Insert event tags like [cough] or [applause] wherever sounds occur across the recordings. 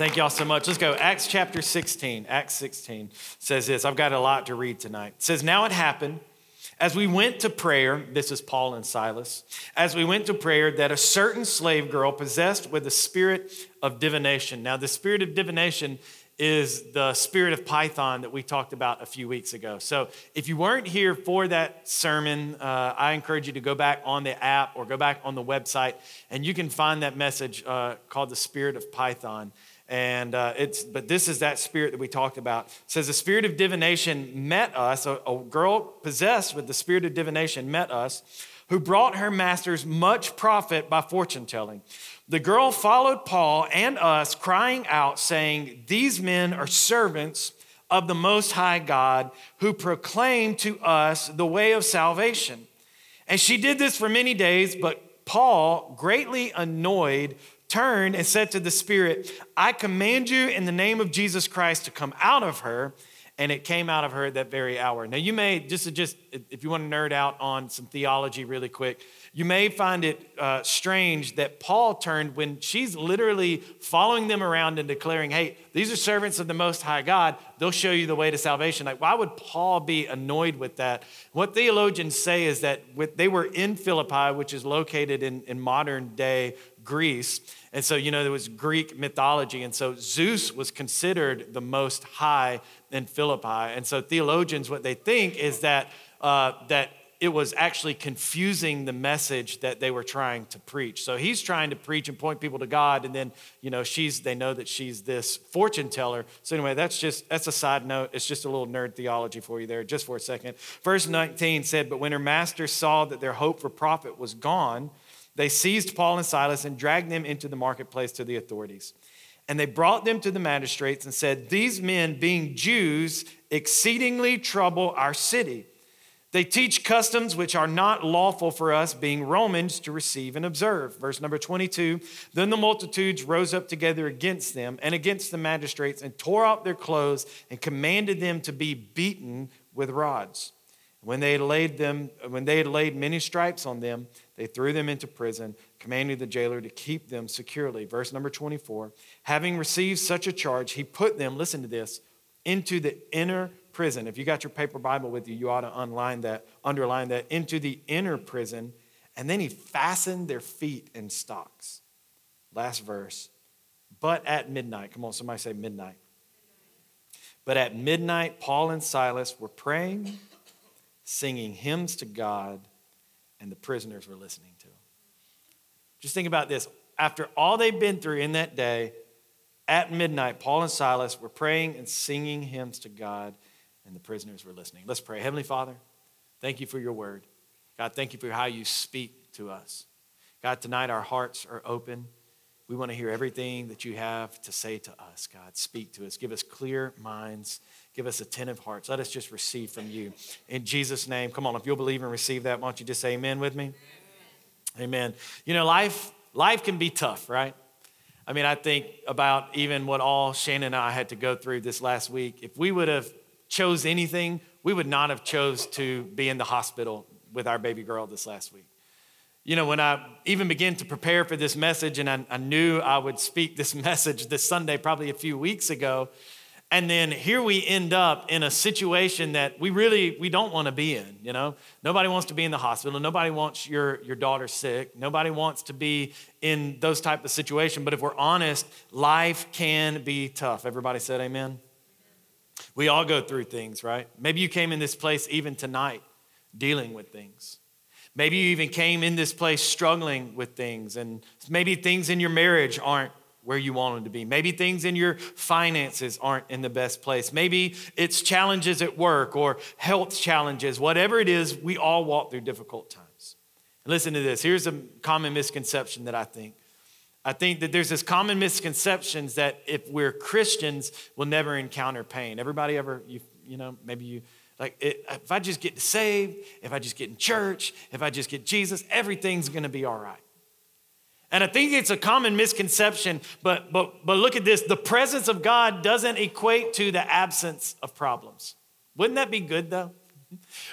Thank y'all so much. Let's go. Acts chapter 16. Acts 16 says this. I've got a lot to read tonight. It says, Now it happened as we went to prayer, this is Paul and Silas, as we went to prayer, that a certain slave girl possessed with the spirit of divination. Now, the spirit of divination is the spirit of Python that we talked about a few weeks ago. So, if you weren't here for that sermon, uh, I encourage you to go back on the app or go back on the website, and you can find that message uh, called The Spirit of Python. And uh, it's, but this is that spirit that we talked about. It says the spirit of divination met us. A, a girl possessed with the spirit of divination met us, who brought her masters much profit by fortune telling. The girl followed Paul and us, crying out, saying, These men are servants of the Most High God who proclaim to us the way of salvation. And she did this for many days, but Paul, greatly annoyed, turned and said to the Spirit, I command you in the name of Jesus Christ to come out of her. And it came out of her at that very hour. Now, you may, just just, if you want to nerd out on some theology really quick, you may find it uh, strange that Paul turned when she's literally following them around and declaring, hey, these are servants of the Most High God. They'll show you the way to salvation. Like, why would Paul be annoyed with that? What theologians say is that with, they were in Philippi, which is located in, in modern day Greece. And so, you know, there was Greek mythology. And so Zeus was considered the most high in Philippi. And so theologians, what they think is that, uh, that it was actually confusing the message that they were trying to preach. So he's trying to preach and point people to God, and then you know she's they know that she's this fortune teller. So anyway, that's just that's a side note. It's just a little nerd theology for you there, just for a second. Verse 19 said, But when her master saw that their hope for profit was gone, they seized Paul and Silas and dragged them into the marketplace to the authorities. And they brought them to the magistrates and said, These men, being Jews, exceedingly trouble our city they teach customs which are not lawful for us, being Romans, to receive and observe. Verse number 22 Then the multitudes rose up together against them and against the magistrates and tore out their clothes and commanded them to be beaten with rods. When they had laid them, when they had laid many stripes on them, they threw them into prison, commanding the jailer to keep them securely. Verse number 24. Having received such a charge, he put them, listen to this, into the inner prison. If you got your paper Bible with you, you ought to underline that, underline that into the inner prison. And then he fastened their feet in stocks. Last verse. But at midnight, come on, somebody say midnight. But at midnight, Paul and Silas were praying, singing hymns to God, and the prisoners were listening to them. Just think about this. After all they've been through in that day, at midnight, Paul and Silas were praying and singing hymns to God, and the prisoners were listening. Let's pray. Heavenly Father, thank you for your word. God, thank you for how you speak to us. God, tonight our hearts are open. We want to hear everything that you have to say to us, God. Speak to us. Give us clear minds. Give us attentive hearts. Let us just receive from you. In Jesus' name, come on, if you'll believe and receive that, why don't you just say amen with me? Amen. amen. You know, life, life can be tough, right? I mean, I think about even what all Shannon and I had to go through this last week. If we would have chose anything, we would not have chose to be in the hospital with our baby girl this last week. You know, when I even began to prepare for this message, and I, I knew I would speak this [laughs] message this Sunday, probably a few weeks ago, and then here we end up in a situation that we really we don't want to be in you know? Nobody wants to be in the hospital. Nobody wants your your daughter sick. Nobody wants to be in those type of situation. But if we're honest life can be tough. Everybody said amen? We all go through things, right? Maybe you came in this place even tonight dealing with things. Maybe you even came in this place struggling with things, and maybe things in your marriage aren't where you want them to be. Maybe things in your finances aren't in the best place. Maybe it's challenges at work or health challenges. Whatever it is, we all walk through difficult times. listen to this. Here's a common misconception that I think I think that there's this common misconceptions that if we're Christians, we'll never encounter pain. Everybody ever, you, you know, maybe you, like, it, if I just get saved, if I just get in church, if I just get Jesus, everything's gonna be all right. And I think it's a common misconception, but, but, but look at this the presence of God doesn't equate to the absence of problems. Wouldn't that be good though?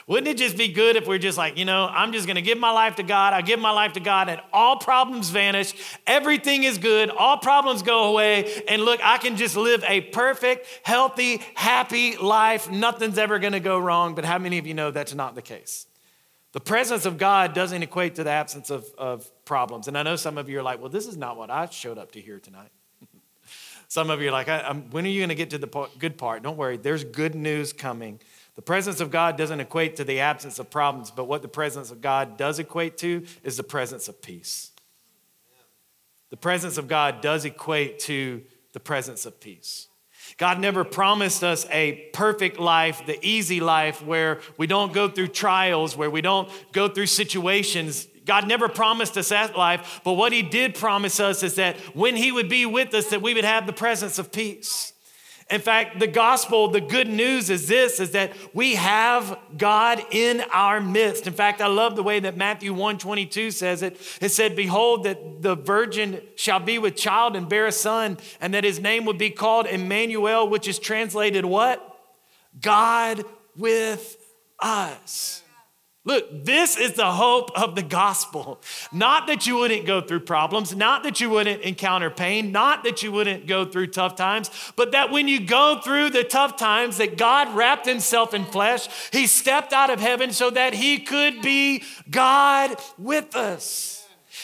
Wouldn't it just be good if we're just like, you know, I'm just gonna give my life to God, I give my life to God, and all problems vanish, everything is good, all problems go away, and look, I can just live a perfect, healthy, happy life. Nothing's ever gonna go wrong. But how many of you know that's not the case? The presence of God doesn't equate to the absence of, of problems. And I know some of you are like, well, this is not what I showed up to hear tonight. [laughs] some of you are like, when are you gonna get to the good part? Don't worry, there's good news coming the presence of God doesn't equate to the absence of problems, but what the presence of God does equate to is the presence of peace. The presence of God does equate to the presence of peace. God never promised us a perfect life, the easy life where we don't go through trials, where we don't go through situations. God never promised us that life, but what He did promise us is that when He would be with us, that we would have the presence of peace. In fact, the gospel, the good news is this is that we have God in our midst. In fact, I love the way that Matthew 122 says it. It said, Behold, that the virgin shall be with child and bear a son, and that his name would be called Emmanuel, which is translated what? God with us. Look, this is the hope of the gospel. Not that you wouldn't go through problems, not that you wouldn't encounter pain, not that you wouldn't go through tough times, but that when you go through the tough times, that God wrapped himself in flesh, he stepped out of heaven so that he could be God with us.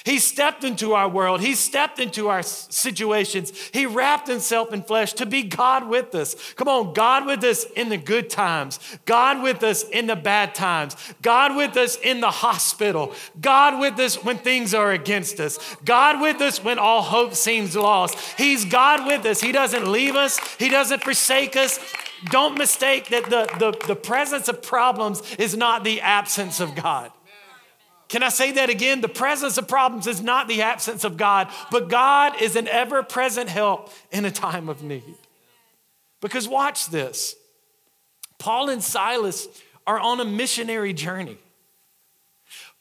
He stepped into our world. He stepped into our situations. He wrapped himself in flesh to be God with us. Come on, God with us in the good times, God with us in the bad times, God with us in the hospital, God with us when things are against us, God with us when all hope seems lost. He's God with us. He doesn't leave us, He doesn't forsake us. Don't mistake that the, the, the presence of problems is not the absence of God. Can I say that again? The presence of problems is not the absence of God, but God is an ever present help in a time of need. Because watch this Paul and Silas are on a missionary journey.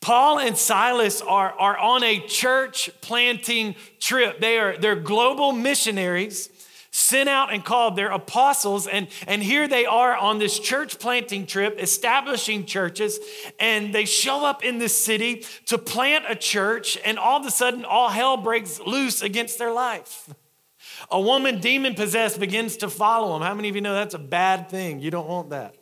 Paul and Silas are, are on a church planting trip. They are, they're global missionaries sent out and called their apostles. And, and here they are on this church planting trip, establishing churches. And they show up in this city to plant a church. And all of a sudden, all hell breaks loose against their life. A woman demon possessed begins to follow them. How many of you know that's a bad thing? You don't want that.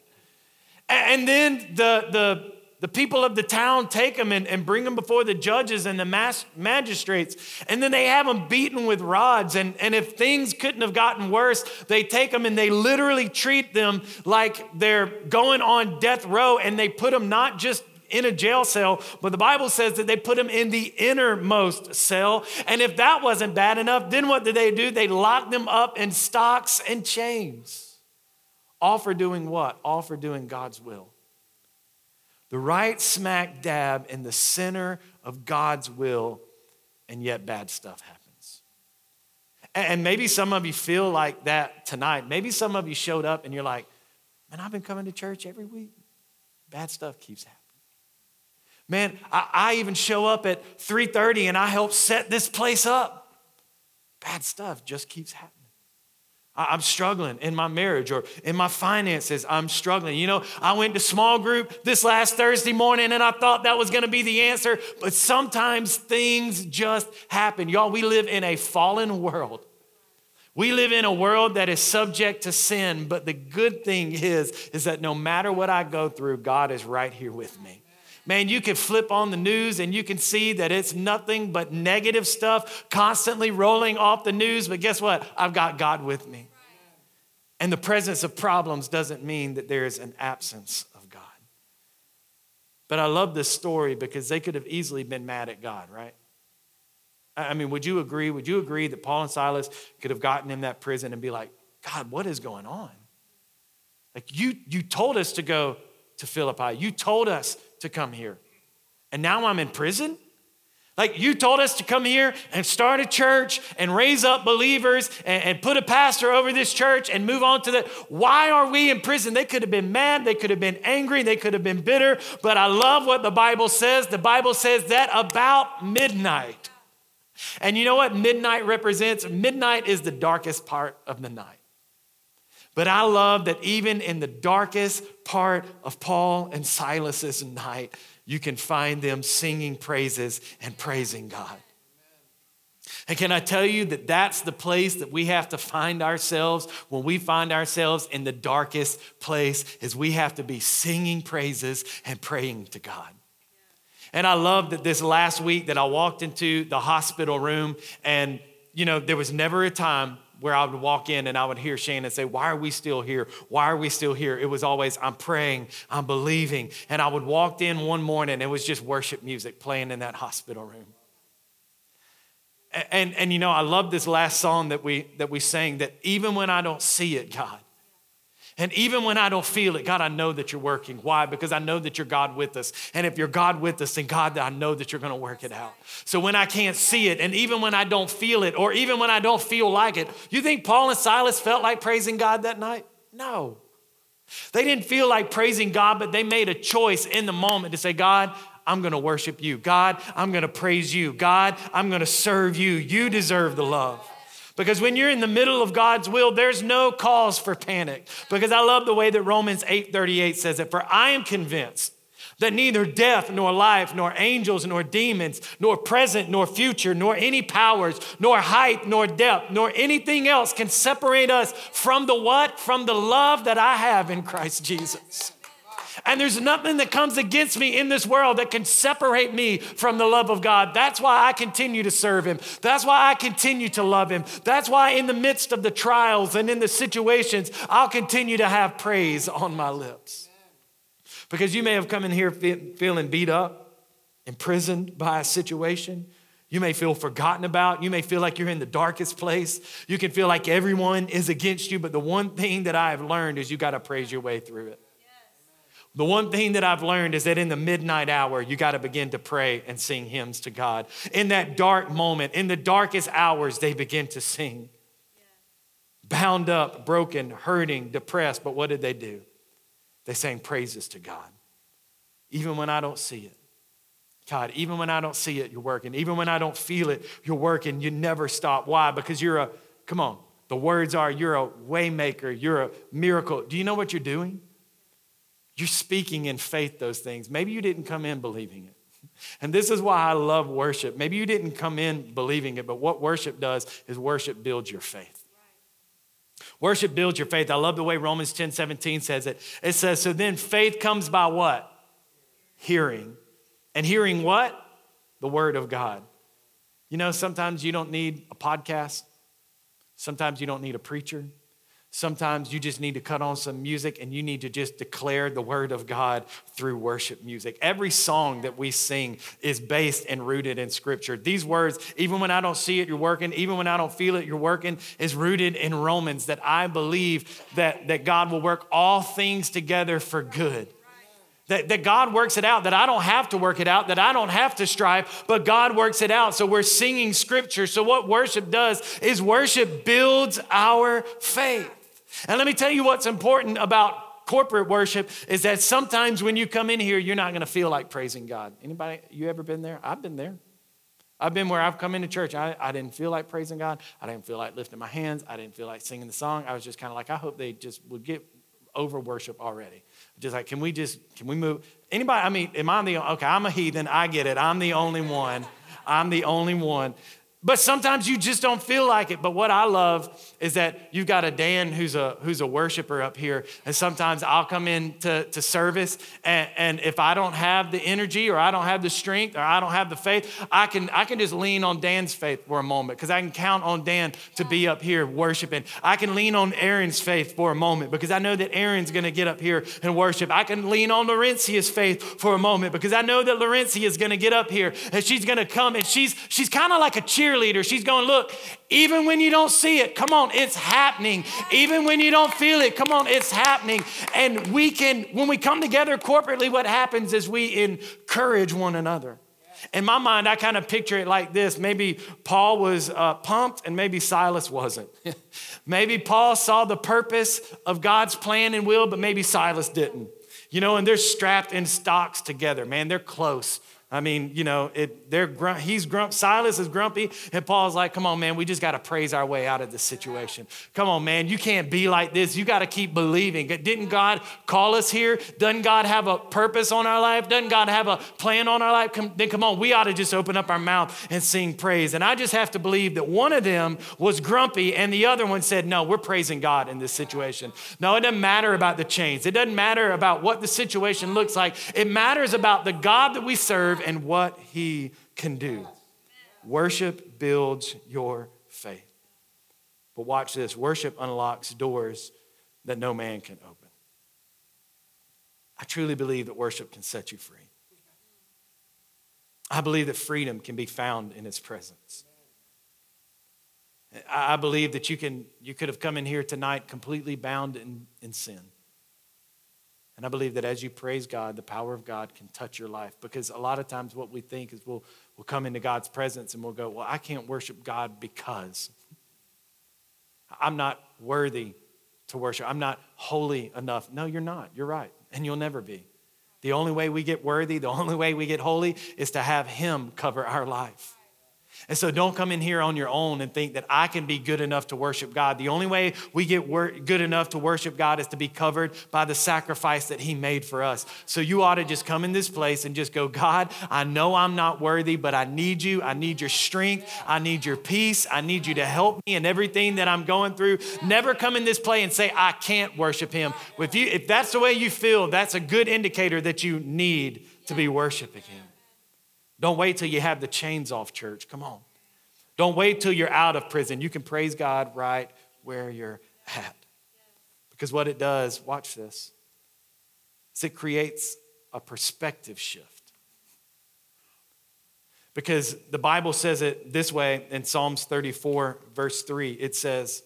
And then the, the the people of the town take them and, and bring them before the judges and the magistrates. And then they have them beaten with rods. And, and if things couldn't have gotten worse, they take them and they literally treat them like they're going on death row. And they put them not just in a jail cell, but the Bible says that they put them in the innermost cell. And if that wasn't bad enough, then what did they do? They locked them up in stocks and chains. All for doing what? All for doing God's will the right smack dab in the center of God's will, and yet bad stuff happens. And maybe some of you feel like that tonight. Maybe some of you showed up and you're like, man, I've been coming to church every week. Bad stuff keeps happening. Man, I, I even show up at 3:30 and I help set this place up. Bad stuff just keeps happening. I'm struggling in my marriage or in my finances. I'm struggling. You know, I went to small group this last Thursday morning and I thought that was going to be the answer, but sometimes things just happen. Y'all, we live in a fallen world. We live in a world that is subject to sin, but the good thing is is that no matter what I go through, God is right here with me. Man, you can flip on the news and you can see that it's nothing but negative stuff constantly rolling off the news. But guess what? I've got God with me. And the presence of problems doesn't mean that there is an absence of God. But I love this story because they could have easily been mad at God, right? I mean, would you agree? Would you agree that Paul and Silas could have gotten in that prison and be like, God, what is going on? Like, you, you told us to go to Philippi, you told us to come here. And now I'm in prison? Like you told us to come here and start a church and raise up believers and, and, put a pastor over this church and move on to the. Why are we in prison? They could have been mad, they could have been angry, they could have been bitter, but I love what the Bible says. The Bible says that about midnight. And you know what midnight represents? Midnight is the darkest part of the night. But I love that even in the darkest part of Paul and Silas's night, you can find them singing praises and praising God. And can I tell you that that's the place that we have to find ourselves when we find ourselves in the darkest place is we have to be singing praises and praying to God. And I love that this last week that I walked into the hospital room and you know there was never a time where I would walk in and I would hear Shannon say, Why are we still here? Why are we still here? It was always, I'm praying, I'm believing. And I would walk in one morning, and it was just worship music playing in that hospital room. And, and, and, you know, I love this last song that we, that we sang that even when I don't see it, God, and even when I don't feel it, God, I know that you're working. Why? Because I know that you're God with us. And if you're God with us, then God, I know that you're going to work it out. So when I can't see it, and even when I don't feel it, or even when I don't feel like it, you think Paul and Silas felt like praising God that night? No. They didn't feel like praising God, but they made a choice in the moment to say, God, I'm going to worship you. God, I'm going to praise you. God, I'm going to serve you. You deserve the love. Because when you're in the middle of God's will, there's no cause for panic. Because I love the way that Romans 8:38 says it, for I am convinced that neither death, nor life, nor angels, nor demons, nor present, nor future, nor any powers, nor height, nor depth, nor anything else can separate us from the what? From the love that I have in Christ Jesus. And there's nothing that comes against me in this world that can separate me from the love of God. That's why I continue to serve Him. That's why I continue to love Him. That's why, in the midst of the trials and in the situations, I'll continue to have praise on my lips. Because you may have come in here feeling beat up, imprisoned by a situation. You may feel forgotten about. You may feel like you're in the darkest place. You can feel like everyone is against you. But the one thing that I have learned is you got to praise your way through it. The one thing that I've learned is that in the midnight hour, you got to begin to pray and sing hymns to God. In that dark moment, in the darkest hours, they begin to sing. Bound up, broken, hurting, depressed. But what did they do? They sang praises to God. Even when I don't see it. God, even when I don't see it, you're working. Even when I don't feel it, you're working. You never stop. Why? Because you're a, come on, the words are you're a waymaker, you're a miracle. Do you know what you're doing? You're speaking in faith those things. Maybe you didn't come in believing it. And this is why I love worship. Maybe you didn't come in believing it, but what worship does is worship builds your faith. Worship builds your faith. I love the way Romans 10 17 says it. It says, So then faith comes by what? Hearing. And hearing what? The word of God. You know, sometimes you don't need a podcast, sometimes you don't need a preacher. Sometimes you just need to cut on some music and you need to just declare the word of God through worship music. Every song that we sing is based and rooted in scripture. These words, even when I don't see it, you're working, even when I don't feel it, you're working, is rooted in Romans that I believe that, that God will work all things together for good. That, that God works it out, that I don't have to work it out, that I don't have to strive, but God works it out. So we're singing scripture. So, what worship does is worship builds our faith. And let me tell you what's important about corporate worship is that sometimes when you come in here, you're not going to feel like praising God. Anybody, you ever been there? I've been there. I've been where I've come into church. I, I didn't feel like praising God. I didn't feel like lifting my hands. I didn't feel like singing the song. I was just kind of like, I hope they just would get over worship already. Just like, can we just, can we move? Anybody, I mean, am I the, okay, I'm a heathen. I get it. I'm the only one. I'm the only one but sometimes you just don't feel like it. But what I love is that you've got a Dan who's a who's a worshiper up here. And sometimes I'll come in to, to service, and, and if I don't have the energy or I don't have the strength or I don't have the faith, I can I can just lean on Dan's faith for a moment because I can count on Dan to be up here worshiping. I can lean on Aaron's faith for a moment because I know that Aaron's gonna get up here and worship. I can lean on Laurencia's faith for a moment because I know that Laurencia is gonna get up here and she's gonna come and she's she's kind of like a cheer cheerleader. She's going, look, even when you don't see it, come on, it's happening. Even when you don't feel it, come on, it's happening. And we can, when we come together corporately, what happens is we encourage one another. In my mind, I kind of picture it like this. Maybe Paul was uh, pumped and maybe Silas wasn't. [laughs] maybe Paul saw the purpose of God's plan and will, but maybe Silas didn't. You know, and they're strapped in stocks together, man, they're close I mean, you know, it, they're grump, he's grump, Silas is grumpy, and Paul's like, come on, man, we just got to praise our way out of this situation. Come on, man, you can't be like this. You got to keep believing. Didn't God call us here? Doesn't God have a purpose on our life? Doesn't God have a plan on our life? Come, then come on, we ought to just open up our mouth and sing praise. And I just have to believe that one of them was grumpy, and the other one said, no, we're praising God in this situation. No, it doesn't matter about the chains. It doesn't matter about what the situation looks like. It matters about the God that we serve and what he can do. Worship builds your faith. But watch this worship unlocks doors that no man can open. I truly believe that worship can set you free. I believe that freedom can be found in his presence. I believe that you can you could have come in here tonight completely bound in, in sin. And I believe that as you praise God, the power of God can touch your life. Because a lot of times what we think is we'll, we'll come into God's presence and we'll go, Well, I can't worship God because I'm not worthy to worship. I'm not holy enough. No, you're not. You're right. And you'll never be. The only way we get worthy, the only way we get holy is to have Him cover our life. And so don't come in here on your own and think that I can be good enough to worship God. The only way we get wor- good enough to worship God is to be covered by the sacrifice that He made for us. So you ought to just come in this place and just go, God, I know I'm not worthy, but I need you. I need your strength. I need your peace. I need you to help me in everything that I'm going through. Never come in this place and say, I can't worship Him. If, you, if that's the way you feel, that's a good indicator that you need to be worshiping Him. Don't wait till you have the chains off, church. Come on. Don't wait till you're out of prison. You can praise God right where you're at. Because what it does, watch this, is it creates a perspective shift. Because the Bible says it this way in Psalms 34, verse 3. It says,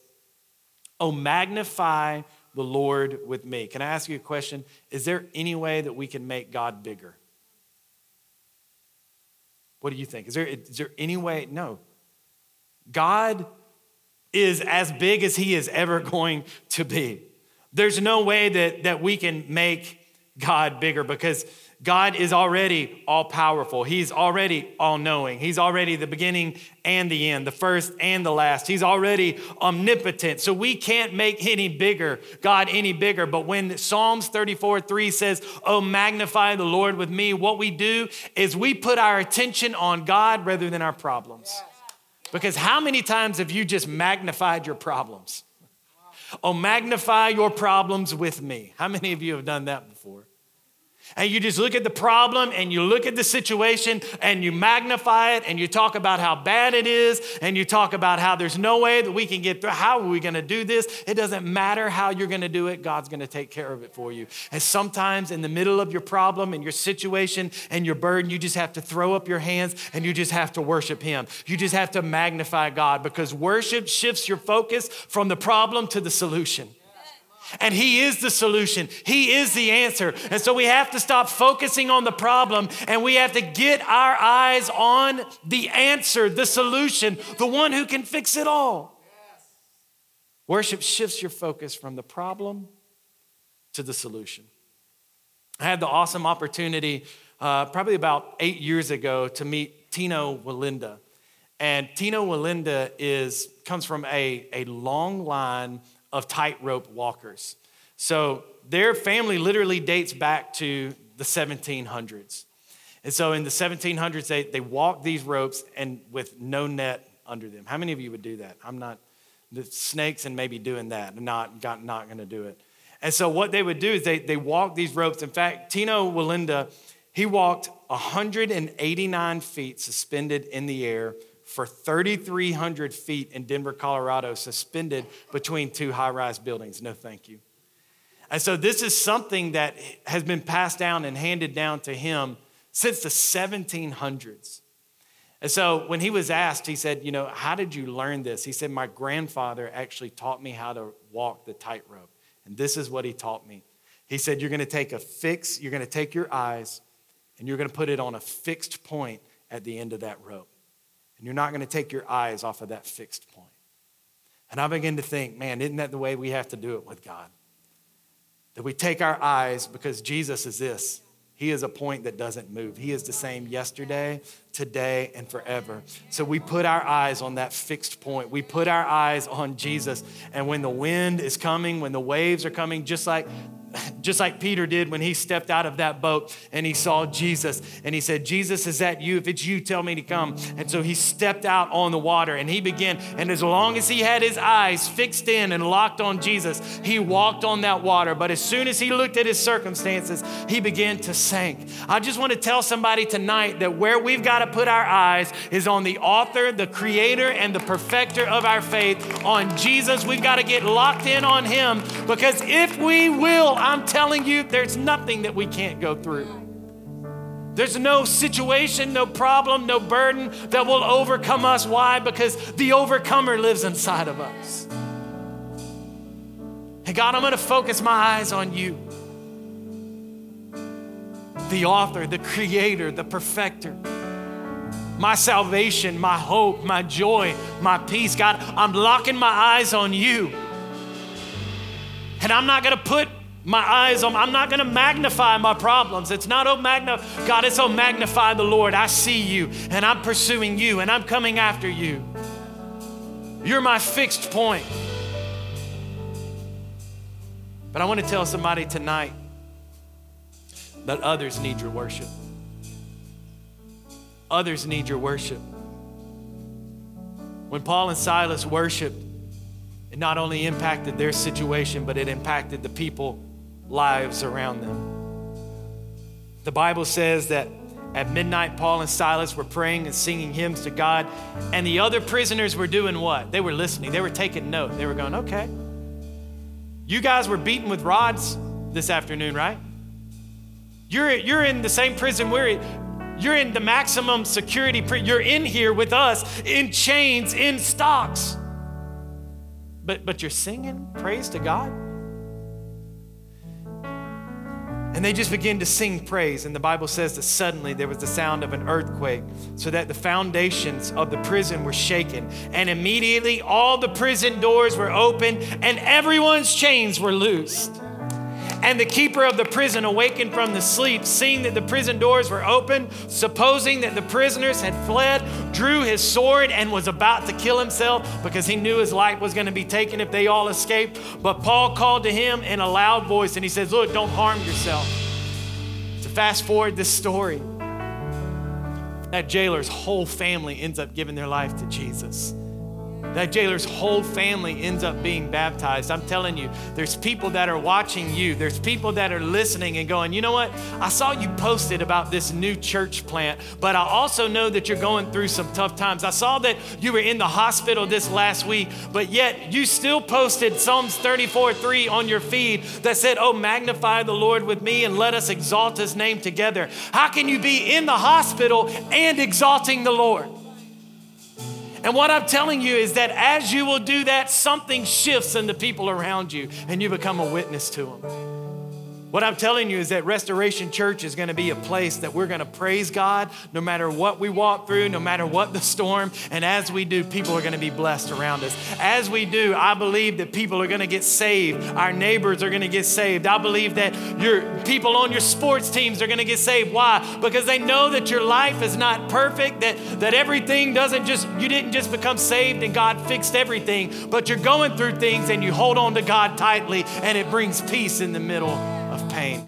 Oh, magnify the Lord with me. Can I ask you a question? Is there any way that we can make God bigger? What do you think? Is there, is there any way? No. God is as big as he is ever [laughs] going to be. There's no way that, that we can make God bigger because God is already all powerful. He's already all knowing. He's already the beginning and the end, the first and the last. He's already omnipotent. So we can't make any bigger, God any bigger. But when Psalms 34 3 says, Oh, magnify the Lord with me, what we do is we put our attention on God rather than our problems. Because how many times have you just magnified your problems? Oh, magnify your problems with me. How many of you have done that? And you just look at the problem and you look at the situation and you magnify it and you talk about how bad it is and you talk about how there's no way that we can get through. How are we going to do this? It doesn't matter how you're going to do it, God's going to take care of it for you. And sometimes in the middle of your problem and your situation and your burden, you just have to throw up your hands and you just have to worship Him. You just have to magnify God because worship shifts your focus from the problem to the solution. And He is the solution, He is the answer. And so we have to stop focusing on the problem and we have to get our eyes on the answer, the solution, the one who can fix it all. Worship shifts your focus from the problem to the solution. I had the awesome opportunity uh, probably about eight years ago to meet Tino Wallenda. And Tino Wallenda is, comes from a, a long line of tightrope walkers. So their family literally dates back to the 1700s. And so in the 1700s, they, they walked these ropes and with no net under them. How many of you would do that? I'm not, the snakes and maybe doing that, not, got, not gonna do it. And so what they would do is they, they walk these ropes. In fact, Tino Wallenda, he walked 189 feet suspended in the air for 3,300 feet in Denver, Colorado, suspended between two high rise buildings. No, thank you. And so, this is something that has been passed down and handed down to him since the 1700s. And so, when he was asked, he said, You know, how did you learn this? He said, My grandfather actually taught me how to walk the tightrope. And this is what he taught me. He said, You're going to take a fix, you're going to take your eyes, and you're going to put it on a fixed point at the end of that rope. And you're not going to take your eyes off of that fixed point. And I begin to think, man, isn't that the way we have to do it with God? That we take our eyes, because Jesus is this He is a point that doesn't move. He is the same yesterday, today, and forever. So we put our eyes on that fixed point. We put our eyes on Jesus. And when the wind is coming, when the waves are coming, just like just like Peter did when he stepped out of that boat and he saw Jesus and he said, Jesus, is that you? If it's you, tell me to come. And so he stepped out on the water and he began, and as long as he had his eyes fixed in and locked on Jesus, he walked on that water. But as soon as he looked at his circumstances, he began to sink. I just want to tell somebody tonight that where we've got to put our eyes is on the author, the creator, and the perfecter of our faith, on Jesus. We've got to get locked in on him because if we will, I'm telling you, there's nothing that we can't go through. There's no situation, no problem, no burden that will overcome us. Why? Because the overcomer lives inside of us. Hey, God, I'm going to focus my eyes on you. The author, the creator, the perfecter. My salvation, my hope, my joy, my peace. God, I'm locking my eyes on you. And I'm not going to put my eyes on, I'm not gonna magnify my problems. It's not, oh, magnify, God, it's, oh, magnify the Lord. I see you and I'm pursuing you and I'm coming after you. You're my fixed point. But I wanna tell somebody tonight that others need your worship. Others need your worship. When Paul and Silas worshiped, it not only impacted their situation, but it impacted the people lives around them. The Bible says that at midnight, Paul and Silas were praying and singing hymns to God, and the other prisoners were doing what? They were listening, they were taking note. They were going, okay. You guys were beaten with rods this afternoon, right? You're, you're in the same prison we're in. You're in the maximum security. You're in here with us in chains, in stocks. But, but you're singing praise to God? And they just begin to sing praise. And the Bible says that suddenly there was the sound of an earthquake, so that the foundations of the prison were shaken. And immediately all the prison doors were open and everyone's chains were loosed. And the keeper of the prison awakened from the sleep, seeing that the prison doors were open, supposing that the prisoners had fled, drew his sword and was about to kill himself because he knew his life was going to be taken if they all escaped. But Paul called to him in a loud voice and he says, Look, don't harm yourself. To fast forward this story, that jailer's whole family ends up giving their life to Jesus that jailer's whole family ends up being baptized. I'm telling you, there's people that are watching you. There's people that are listening and going, you know what? I saw you posted about this new church plant, but I also know that you're going through some tough times. I saw that you were in the hospital this last week, but yet you still posted Psalms 34 3 on your feed that said, Oh, magnify the Lord with me and let us exalt his name together. How can you be in the hospital and exalting the Lord? And what I'm telling you is that as you will do that, something shifts in the people around you and you become a witness to them. What I'm telling you is that Restoration Church is going to be a place that we're going to praise God no matter what we walk through, no matter what the storm. And as we do, people are going to be blessed around us. As we do, I believe that people are going to get saved. Our neighbors are going to get saved. I believe that your people on your sports teams are going to get saved. Why? Because they know that your life is not perfect, that, that everything doesn't just, you didn't just become saved and God fixed everything, but you're going through things and you hold on to God tightly and it brings peace in the middle pain.